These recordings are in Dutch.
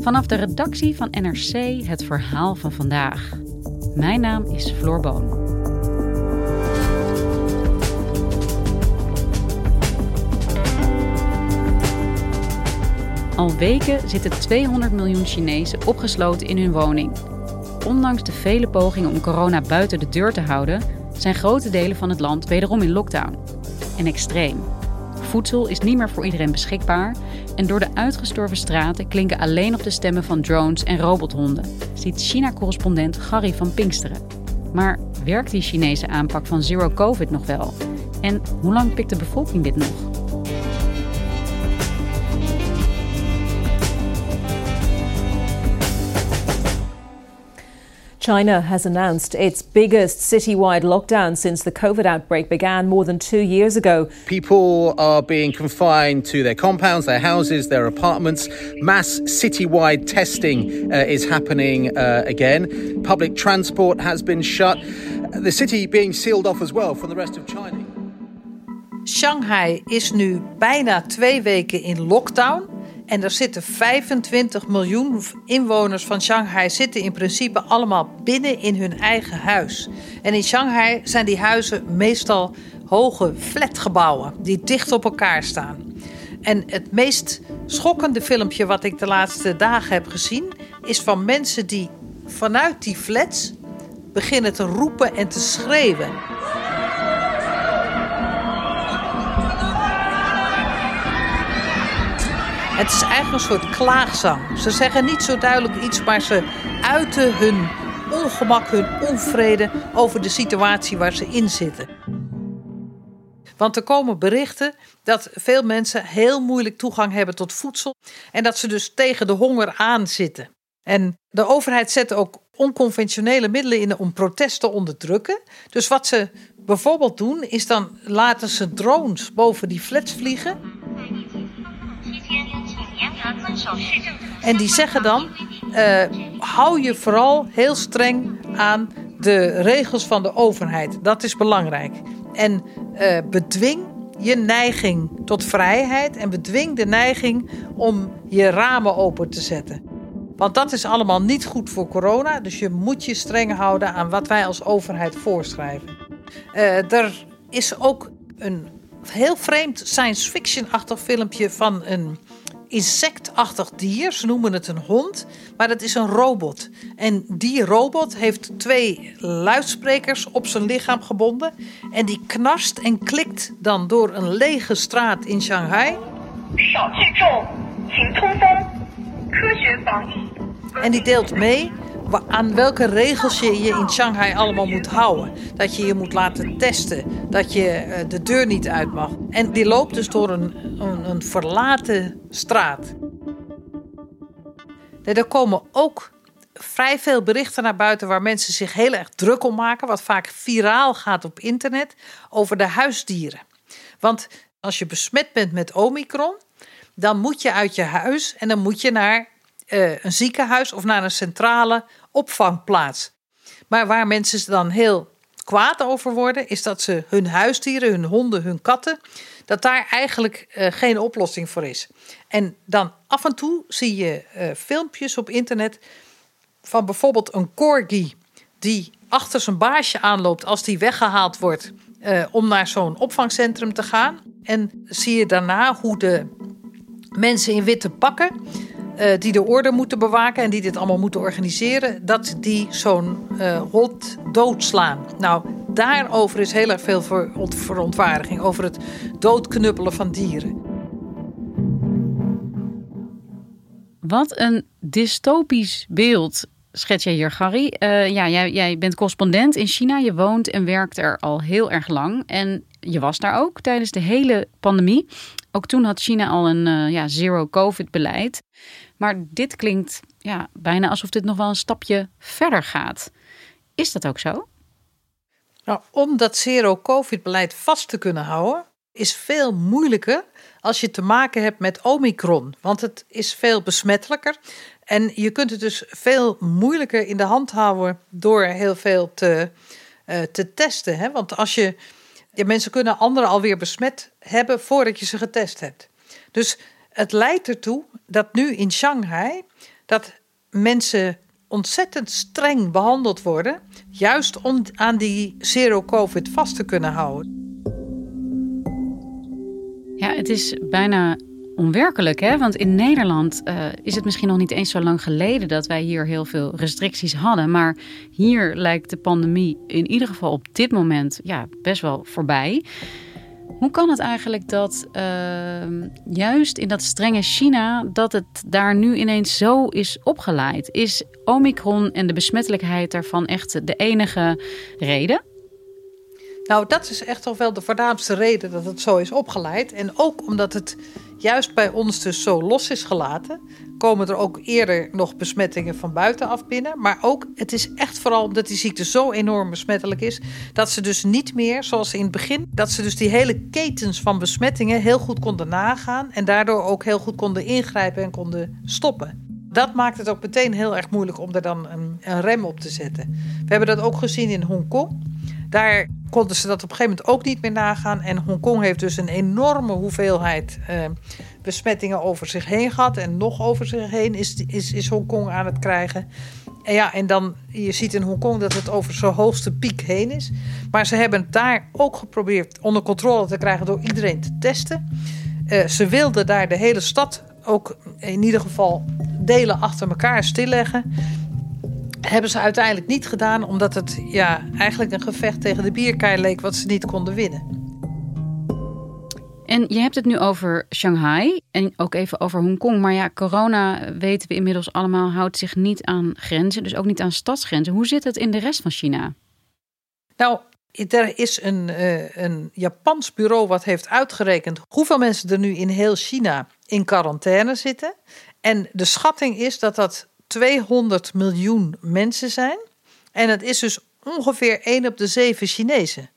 Vanaf de redactie van NRC het verhaal van vandaag. Mijn naam is Floor Boon. Al weken zitten 200 miljoen Chinezen opgesloten in hun woning. Ondanks de vele pogingen om corona buiten de deur te houden, zijn grote delen van het land wederom in lockdown. En extreem. Voedsel is niet meer voor iedereen beschikbaar en door de uitgestorven straten klinken alleen nog de stemmen van drones en robothonden, ziet China-correspondent Gary van Pinksteren. Maar werkt die Chinese aanpak van Zero Covid nog wel? En hoe lang pikt de bevolking dit nog? China has announced its biggest citywide lockdown since the COVID outbreak began more than two years ago. People are being confined to their compounds, their houses, their apartments. Mass citywide testing uh, is happening uh, again. Public transport has been shut. The city being sealed off as well from the rest of China. Shanghai is nu bijna twee weken in lockdown. En er zitten 25 miljoen inwoners van Shanghai zitten in principe allemaal binnen in hun eigen huis. En in Shanghai zijn die huizen meestal hoge flatgebouwen die dicht op elkaar staan. En het meest schokkende filmpje wat ik de laatste dagen heb gezien is van mensen die vanuit die flats beginnen te roepen en te schreeuwen. Het is eigenlijk een soort klaagzang. Ze zeggen niet zo duidelijk iets, maar ze uiten hun ongemak, hun onvrede over de situatie waar ze in zitten. Want er komen berichten dat veel mensen heel moeilijk toegang hebben tot voedsel en dat ze dus tegen de honger aan zitten. En de overheid zet ook onconventionele middelen in om protest te onderdrukken. Dus wat ze bijvoorbeeld doen, is dan laten ze drones boven die flats vliegen. En die zeggen dan: uh, hou je vooral heel streng aan de regels van de overheid. Dat is belangrijk. En uh, bedwing je neiging tot vrijheid en bedwing de neiging om je ramen open te zetten. Want dat is allemaal niet goed voor corona. Dus je moet je streng houden aan wat wij als overheid voorschrijven. Uh, er is ook een heel vreemd science fiction-achtig filmpje van een insectachtig dier. Ze noemen het een hond, maar het is een robot. En die robot heeft twee luidsprekers op zijn lichaam gebonden. En die knarst en klikt dan door een lege straat in Shanghai. En die deelt mee aan welke regels je je in Shanghai allemaal moet houden. Dat je je moet laten testen, dat je eh, de deur niet uit mag. En die loopt dus door een, een, een verlaten straat. Nee, er komen ook vrij veel berichten naar buiten waar mensen zich heel erg druk om maken, wat vaak viraal gaat op internet, over de huisdieren. Want als je besmet bent met Omicron, dan moet je uit je huis en dan moet je naar uh, een ziekenhuis of naar een centrale opvangplaats. Maar waar mensen dan heel kwaad over worden, is dat ze hun huisdieren, hun honden, hun katten, dat daar eigenlijk uh, geen oplossing voor is. En dan af en toe zie je uh, filmpjes op internet van bijvoorbeeld een corgi die achter zijn baasje aanloopt als die weggehaald wordt uh, om naar zo'n opvangcentrum te gaan. En zie je daarna hoe de mensen in witte pakken die de orde moeten bewaken en die dit allemaal moeten organiseren, dat die zo'n uh, hond doodslaan. Nou, daarover is heel erg veel verontwaardiging, over het doodknuppelen van dieren. Wat een dystopisch beeld schets jij hier, Gary. Uh, ja, jij, jij bent correspondent in China. Je woont en werkt er al heel erg lang. En je was daar ook tijdens de hele pandemie. Ook toen had China al een ja, zero-covid-beleid. Maar dit klinkt ja, bijna alsof dit nog wel een stapje verder gaat. Is dat ook zo? Nou, om dat zero-covid-beleid vast te kunnen houden, is veel moeilijker als je te maken hebt met Omicron. Want het is veel besmettelijker. En je kunt het dus veel moeilijker in de hand houden door heel veel te, uh, te testen. Hè? Want als je, ja, mensen kunnen anderen alweer besmet hebben voordat je ze getest hebt. Dus het leidt ertoe dat nu in Shanghai dat mensen ontzettend streng behandeld worden, juist om aan die zero covid vast te kunnen houden. Ja, het is bijna onwerkelijk, hè? Want in Nederland uh, is het misschien nog niet eens zo lang geleden dat wij hier heel veel restricties hadden. Maar hier lijkt de pandemie in ieder geval op dit moment ja, best wel voorbij. Hoe kan het eigenlijk dat uh, juist in dat strenge China, dat het daar nu ineens zo is opgeleid? Is Omicron en de besmettelijkheid daarvan echt de enige reden? Nou, dat is echt toch wel de voornaamste reden dat het zo is opgeleid. En ook omdat het juist bij ons dus zo los is gelaten, komen er ook eerder nog besmettingen van buitenaf binnen. Maar ook, het is echt vooral omdat die ziekte zo enorm besmettelijk is, dat ze dus niet meer, zoals in het begin, dat ze dus die hele ketens van besmettingen heel goed konden nagaan en daardoor ook heel goed konden ingrijpen en konden stoppen. Dat maakt het ook meteen heel erg moeilijk om er dan een, een rem op te zetten. We hebben dat ook gezien in Hongkong. Daar konden ze dat op een gegeven moment ook niet meer nagaan. En Hongkong heeft dus een enorme hoeveelheid uh, besmettingen over zich heen gehad. En nog over zich heen is, is, is Hongkong aan het krijgen. En ja, en dan, je ziet in Hongkong dat het over zijn hoogste piek heen is. Maar ze hebben het daar ook geprobeerd onder controle te krijgen door iedereen te testen. Uh, ze wilden daar de hele stad ook in ieder geval delen achter elkaar stilleggen hebben ze uiteindelijk niet gedaan, omdat het ja, eigenlijk een gevecht tegen de bierkaai leek wat ze niet konden winnen. En je hebt het nu over Shanghai en ook even over Hongkong. Maar ja, corona weten we inmiddels allemaal houdt zich niet aan grenzen, dus ook niet aan stadsgrenzen. Hoe zit het in de rest van China? Nou, er is een, uh, een Japans bureau wat heeft uitgerekend hoeveel mensen er nu in heel China in quarantaine zitten. En de schatting is dat dat 200 miljoen mensen zijn. En het is dus ongeveer 1 op de 7 Chinezen.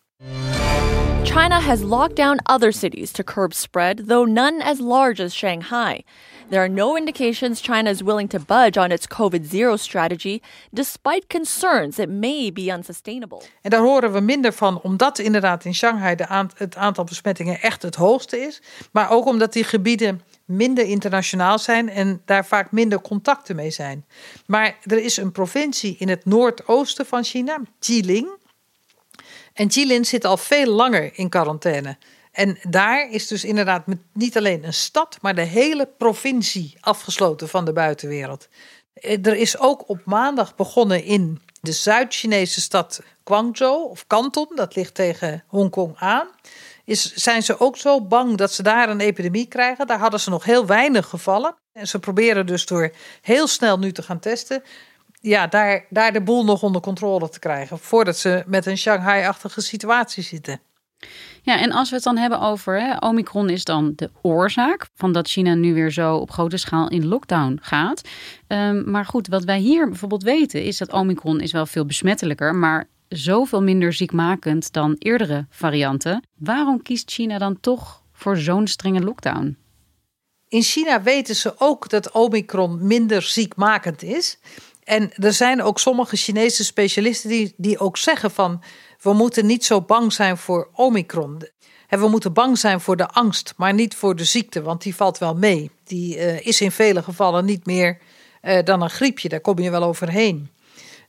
China has locked down other cities to curb spread, though none as large as Shanghai. There are no indications China is willing to budge on its COVID zero strategy, despite concerns it may be unsustainable. En daar horen we minder van, omdat inderdaad in Shanghai de het aantal besmettingen echt het hoogste is. Maar ook omdat die gebieden minder internationaal zijn en daar vaak minder contacten mee zijn. Maar er is een provincie in het noordoosten van China, Jilin. En Jilin zit al veel langer in quarantaine. En daar is dus inderdaad niet alleen een stad, maar de hele provincie afgesloten van de buitenwereld. Eh, er is ook op maandag begonnen in de Zuid-Chinese stad Guangzhou of Canton, dat ligt tegen Hongkong aan is, zijn ze ook zo bang dat ze daar een epidemie krijgen. Daar hadden ze nog heel weinig gevallen. En ze proberen dus door heel snel nu te gaan testen. Ja, daar, daar de boel nog onder controle te krijgen. Voordat ze met een Shanghai-achtige situatie zitten. Ja, en als we het dan hebben over hè, Omicron is dan de oorzaak van dat China nu weer zo op grote schaal in lockdown gaat. Um, maar goed, wat wij hier bijvoorbeeld weten is dat Omicron is wel veel besmettelijker, maar zoveel minder ziekmakend dan eerdere varianten. Waarom kiest China dan toch voor zo'n strenge lockdown? In China weten ze ook dat Omicron minder ziekmakend is. En er zijn ook sommige Chinese specialisten die, die ook zeggen van we moeten niet zo bang zijn voor Omicron. We moeten bang zijn voor de angst, maar niet voor de ziekte, want die valt wel mee. Die uh, is in vele gevallen niet meer uh, dan een griepje, daar kom je wel overheen.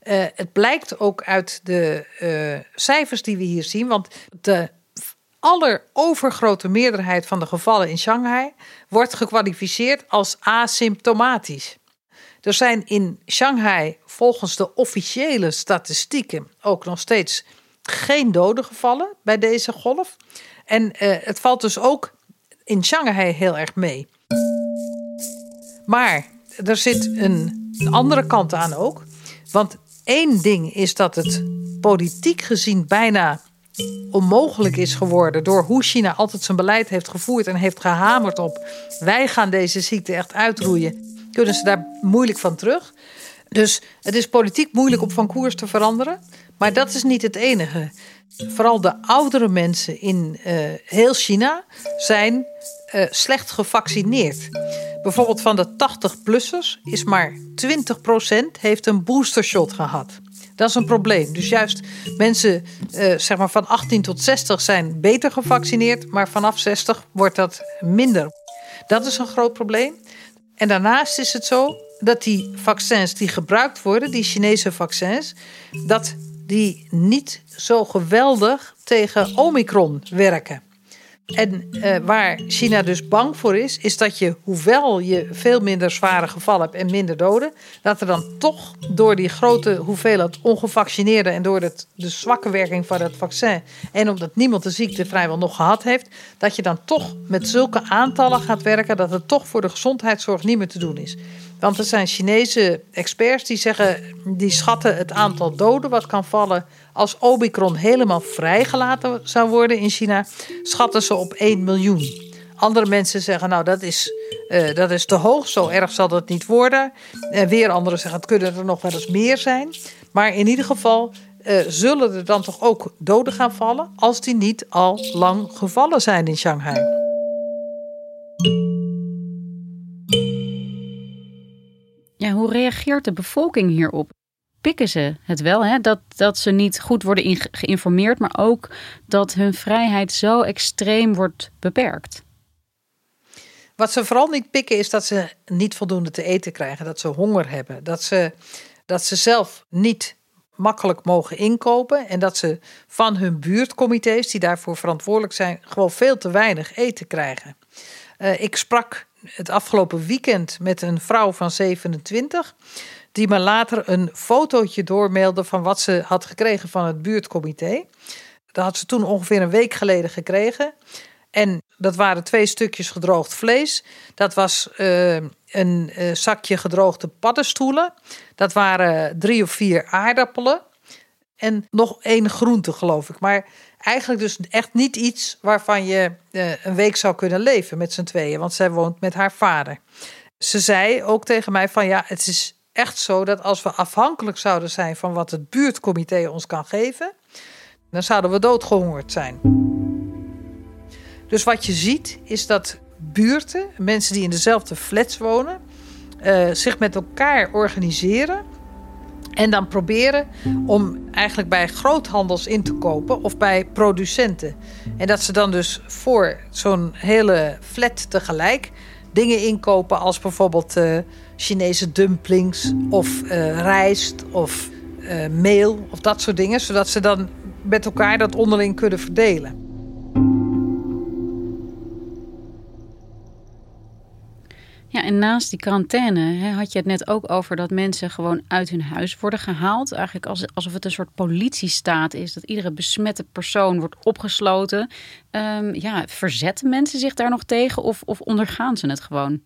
Uh, het blijkt ook uit de uh, cijfers die we hier zien, want de allerovergrote meerderheid van de gevallen in Shanghai wordt gekwalificeerd als asymptomatisch. Er zijn in Shanghai volgens de officiële statistieken ook nog steeds geen doden gevallen bij deze golf. En uh, het valt dus ook in Shanghai heel erg mee. Maar er zit een andere kant aan ook. Want één ding is dat het politiek gezien bijna onmogelijk is geworden door hoe China altijd zijn beleid heeft gevoerd en heeft gehamerd op wij gaan deze ziekte echt uitroeien, kunnen ze daar moeilijk van terug. Dus het is politiek moeilijk om van koers te veranderen. Maar dat is niet het enige. Vooral de oudere mensen in uh, heel China zijn uh, slecht gevaccineerd. Bijvoorbeeld van de 80-plussers is maar 20% heeft een boostershot gehad. Dat is een probleem. Dus juist mensen uh, zeg maar van 18 tot 60 zijn beter gevaccineerd, maar vanaf 60 wordt dat minder. Dat is een groot probleem. En daarnaast is het zo dat die vaccins die gebruikt worden, die Chinese vaccins, dat die niet zo geweldig tegen Omicron werken. En uh, waar China dus bang voor is, is dat je, hoewel je veel minder zware gevallen hebt en minder doden, dat er dan toch door die grote hoeveelheid ongevaccineerden en door het, de zwakke werking van het vaccin en omdat niemand de ziekte vrijwel nog gehad heeft, dat je dan toch met zulke aantallen gaat werken dat het toch voor de gezondheidszorg niet meer te doen is. Want er zijn Chinese experts die zeggen, die schatten het aantal doden wat kan vallen als Omicron helemaal vrijgelaten zou worden in China, schatten ze op 1 miljoen. Andere mensen zeggen, nou dat is, uh, dat is te hoog, zo erg zal dat niet worden. En weer anderen zeggen, het kunnen er nog wel eens meer zijn. Maar in ieder geval uh, zullen er dan toch ook doden gaan vallen als die niet al lang gevallen zijn in Shanghai. Ja, hoe reageert de bevolking hierop? Pikken ze het wel, hè? Dat, dat ze niet goed worden geïnformeerd, maar ook dat hun vrijheid zo extreem wordt beperkt? Wat ze vooral niet pikken is dat ze niet voldoende te eten krijgen, dat ze honger hebben, dat ze, dat ze zelf niet makkelijk mogen inkopen en dat ze van hun buurtcomité's, die daarvoor verantwoordelijk zijn, gewoon veel te weinig eten krijgen. Uh, ik sprak het afgelopen weekend met een vrouw van 27. Die me later een fotootje doormailde van wat ze had gekregen van het buurtcomité. Dat had ze toen ongeveer een week geleden gekregen. En dat waren twee stukjes gedroogd vlees. Dat was uh, een uh, zakje gedroogde paddenstoelen. Dat waren drie of vier aardappelen. En nog één groente, geloof ik. Maar eigenlijk dus echt niet iets waarvan je uh, een week zou kunnen leven met z'n tweeën. Want zij woont met haar vader. Ze zei ook tegen mij van ja, het is echt zo dat als we afhankelijk zouden zijn van wat het buurtcomité ons kan geven, dan zouden we doodgehongerd zijn. Dus wat je ziet is dat buurten, mensen die in dezelfde flats wonen, uh, zich met elkaar organiseren en dan proberen om eigenlijk bij groothandels in te kopen of bij producenten. En dat ze dan dus voor zo'n hele flat tegelijk dingen inkopen als bijvoorbeeld uh, Chinese dumplings of uh, rijst of uh, meel of dat soort dingen. Zodat ze dan met elkaar dat onderling kunnen verdelen. Ja, en naast die quarantaine hè, had je het net ook over dat mensen gewoon uit hun huis worden gehaald. Eigenlijk alsof het een soort politiestaat is. Dat iedere besmette persoon wordt opgesloten. Um, ja, verzetten mensen zich daar nog tegen of, of ondergaan ze het gewoon?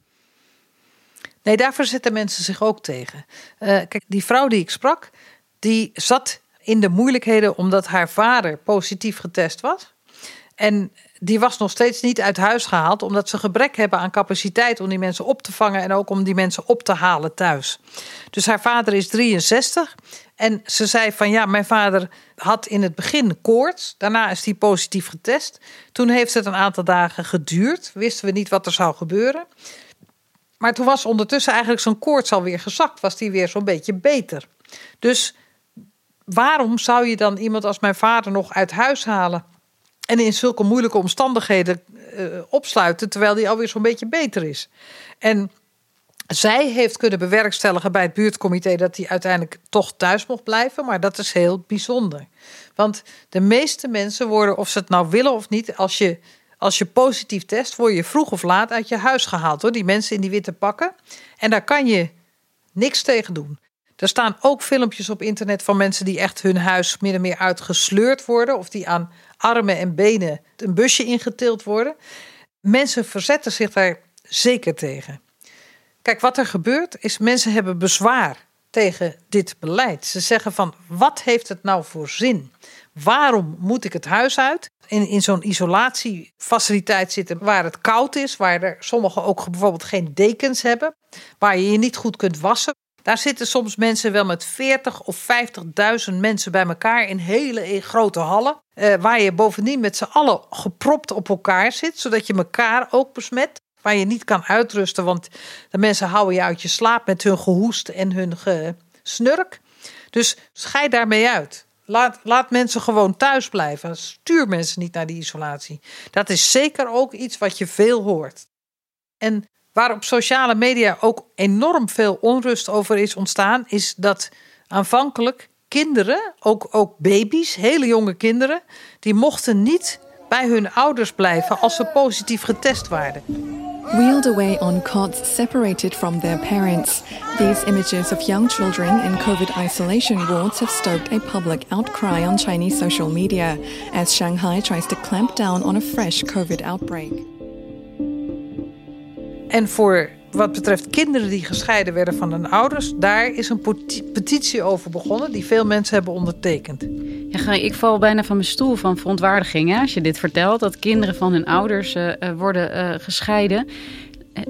Nee, daar verzetten mensen zich ook tegen. Uh, kijk, die vrouw die ik sprak, die zat in de moeilijkheden omdat haar vader positief getest was. En die was nog steeds niet uit huis gehaald, omdat ze gebrek hebben aan capaciteit om die mensen op te vangen en ook om die mensen op te halen thuis. Dus haar vader is 63 en ze zei van ja, mijn vader had in het begin koorts, daarna is hij positief getest. Toen heeft het een aantal dagen geduurd, wisten we niet wat er zou gebeuren. Maar toen was ondertussen eigenlijk zijn koorts alweer gezakt, was die weer zo'n beetje beter. Dus waarom zou je dan iemand als mijn vader nog uit huis halen? En in zulke moeilijke omstandigheden uh, opsluiten, terwijl die alweer zo'n beetje beter is. En zij heeft kunnen bewerkstelligen bij het buurtcomité dat hij uiteindelijk toch thuis mocht blijven. Maar dat is heel bijzonder. Want de meeste mensen worden, of ze het nou willen of niet, als je, als je positief test, word je vroeg of laat uit je huis gehaald hoor. Die mensen in die witte pakken. En daar kan je niks tegen doen. Er staan ook filmpjes op internet van mensen die echt hun huis min of meer uitgesleurd worden. Of die aan armen en benen een busje ingetild worden. Mensen verzetten zich daar zeker tegen. Kijk, wat er gebeurt is mensen hebben bezwaar tegen dit beleid. Ze zeggen van wat heeft het nou voor zin? Waarom moet ik het huis uit? In, in zo'n isolatiefaciliteit zitten waar het koud is, waar er sommigen ook bijvoorbeeld geen dekens hebben, waar je je niet goed kunt wassen. Daar zitten soms mensen wel met 40 of 50.000 mensen bij elkaar in hele grote hallen. Eh, waar je bovendien met z'n allen gepropt op elkaar zit, zodat je elkaar ook besmet waar je niet kan uitrusten. Want de mensen houden je uit je slaap met hun gehoest en hun gesnurk. Dus schei daarmee uit. Laat, laat mensen gewoon thuis blijven. Stuur mensen niet naar die isolatie. Dat is zeker ook iets wat je veel hoort. En waar op sociale media ook enorm veel onrust over is ontstaan, is dat aanvankelijk kinderen, ook, ook baby's, hele jonge kinderen, die mochten niet bij hun ouders blijven als ze positief getest waren. Wheeled away on cots separated from their parents, these images of young children in COVID isolation wards have stoked a public outcry on Chinese social media as Shanghai tries to clamp down on a fresh COVID outbreak. En voor wat betreft kinderen die gescheiden werden van hun ouders, daar is een petitie over begonnen die veel mensen hebben ondertekend. Ja, ik val bijna van mijn stoel van verontwaardiging hè, als je dit vertelt, dat kinderen van hun ouders uh, worden uh, gescheiden.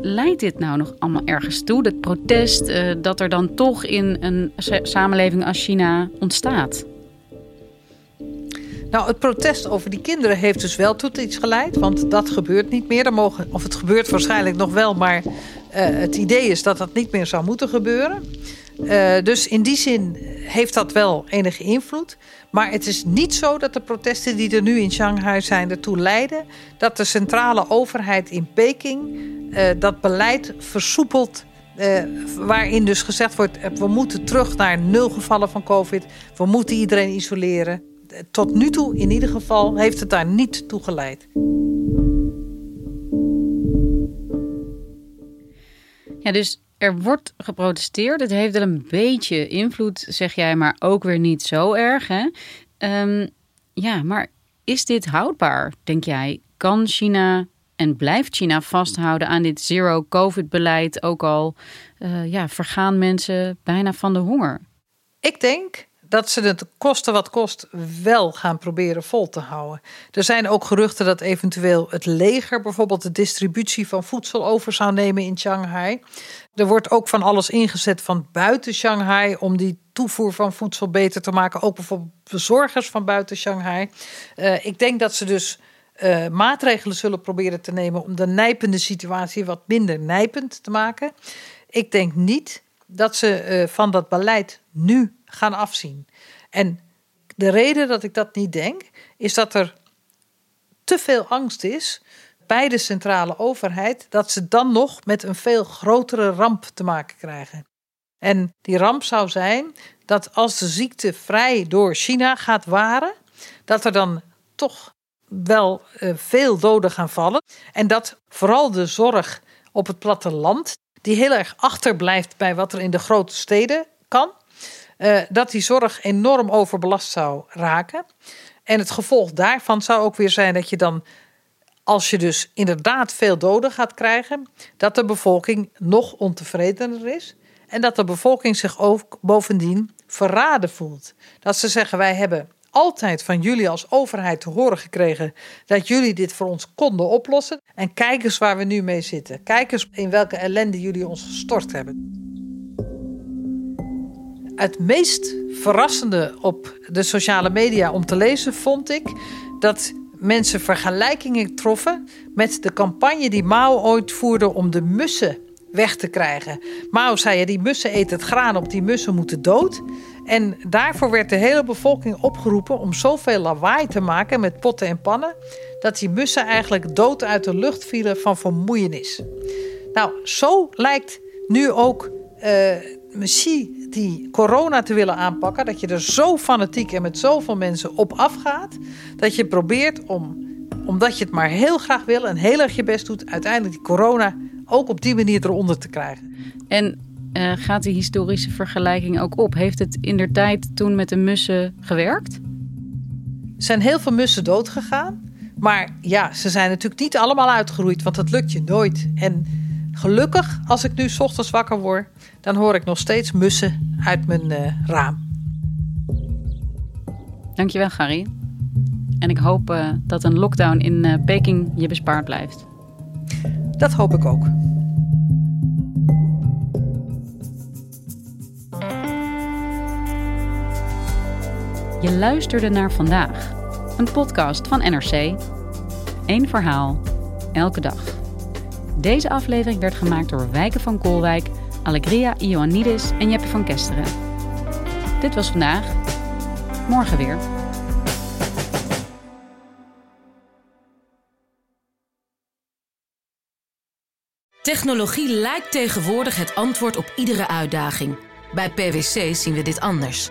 Leidt dit nou nog allemaal ergens toe, dat protest uh, dat er dan toch in een samenleving als China ontstaat? Nou, het protest over die kinderen heeft dus wel tot iets geleid. Want dat gebeurt niet meer. Er mogen, of het gebeurt waarschijnlijk nog wel, maar het idee is dat dat niet meer zou moeten gebeuren. Uh, dus in die zin heeft dat wel enige invloed. Maar het is niet zo dat de protesten die er nu in Shanghai zijn ertoe leiden dat de centrale overheid in Peking uh, dat beleid versoepelt. Waarin dus gezegd wordt: we moeten terug naar nul gevallen van COVID. We moeten iedereen isoleren tot nu toe in ieder geval heeft het daar niet toe geleid. Ja, dus er wordt geprotesteerd. Het heeft wel een beetje invloed, zeg jij, maar ook weer niet zo erg. Hè? Um, ja, maar is dit houdbaar, denk jij? Kan China en blijft China vasthouden aan dit zero-COVID-beleid? Ook al uh, ja, vergaan mensen bijna van de honger. Ik denk dat ze het kosten wat kost wel gaan proberen vol te houden. Er zijn ook geruchten dat eventueel het leger bijvoorbeeld de distributie van voedsel over zou nemen in Shanghai. Er wordt ook van alles ingezet van buiten Shanghai om die toevoer van voedsel beter te maken. Ook bijvoorbeeld bezorgers van buiten Shanghai. Uh, ik denk dat ze dus uh, maatregelen zullen proberen te nemen om de nijpende situatie wat minder nijpend te maken. Ik denk niet dat ze uh, van dat beleid nu gaan afzien. En de reden dat ik dat niet denk, is dat er te veel angst is bij de centrale overheid dat ze dan nog met een veel grotere ramp te maken krijgen. En die ramp zou zijn dat als de ziekte vrij door China gaat waren, dat er dan toch wel uh, veel doden gaan vallen. En dat vooral de zorg op het platteland, die heel erg achterblijft bij wat er in de grote steden kan, uh, dat die zorg enorm overbelast zou raken. En het gevolg daarvan zou ook weer zijn dat je dan, als je dus inderdaad veel doden gaat krijgen, dat de bevolking nog ontevredener is. En dat de bevolking zich ook bovendien verraden voelt. Dat ze zeggen: wij hebben altijd van jullie als overheid te horen gekregen dat jullie dit voor ons konden oplossen. En kijk eens waar we nu mee zitten. Kijk eens in welke ellende jullie ons gestort hebben. Het meest verrassende op de sociale media om te lezen vond ik dat mensen vergelijkingen troffen met de campagne die Mao ooit voerde om de mussen weg te krijgen. Mao zei: ja, die mussen eten het graan op, die mussen moeten dood. En daarvoor werd de hele bevolking opgeroepen om zoveel lawaai te maken met potten en pannen, dat die mussen eigenlijk dood uit de lucht vielen van vermoeienis. Nou, zo lijkt nu ook uh, die corona te willen aanpakken, dat je er zo fanatiek en met zoveel mensen op afgaat, dat je probeert om, omdat je het maar heel graag wil en heel erg je best doet, uiteindelijk die corona ook op die manier eronder te krijgen. En uh, gaat die historische vergelijking ook op? Heeft het in der tijd toen met de mussen gewerkt? Er zijn heel veel mussen doodgegaan. Maar ja, ze zijn natuurlijk niet allemaal uitgeroeid, want dat lukt je nooit. En gelukkig, als ik nu s ochtends wakker word, dan hoor ik nog steeds mussen uit mijn uh, raam. Dankjewel, Gary. En ik hoop uh, dat een lockdown in uh, Peking je bespaard blijft. Dat hoop ik ook. Je luisterde naar vandaag, een podcast van NRC. Eén verhaal, elke dag. Deze aflevering werd gemaakt door Wijken van Koolwijk, Allegria Ioannidis en Jeppe van Kesteren. Dit was vandaag. Morgen weer. Technologie lijkt tegenwoordig het antwoord op iedere uitdaging. Bij PwC zien we dit anders.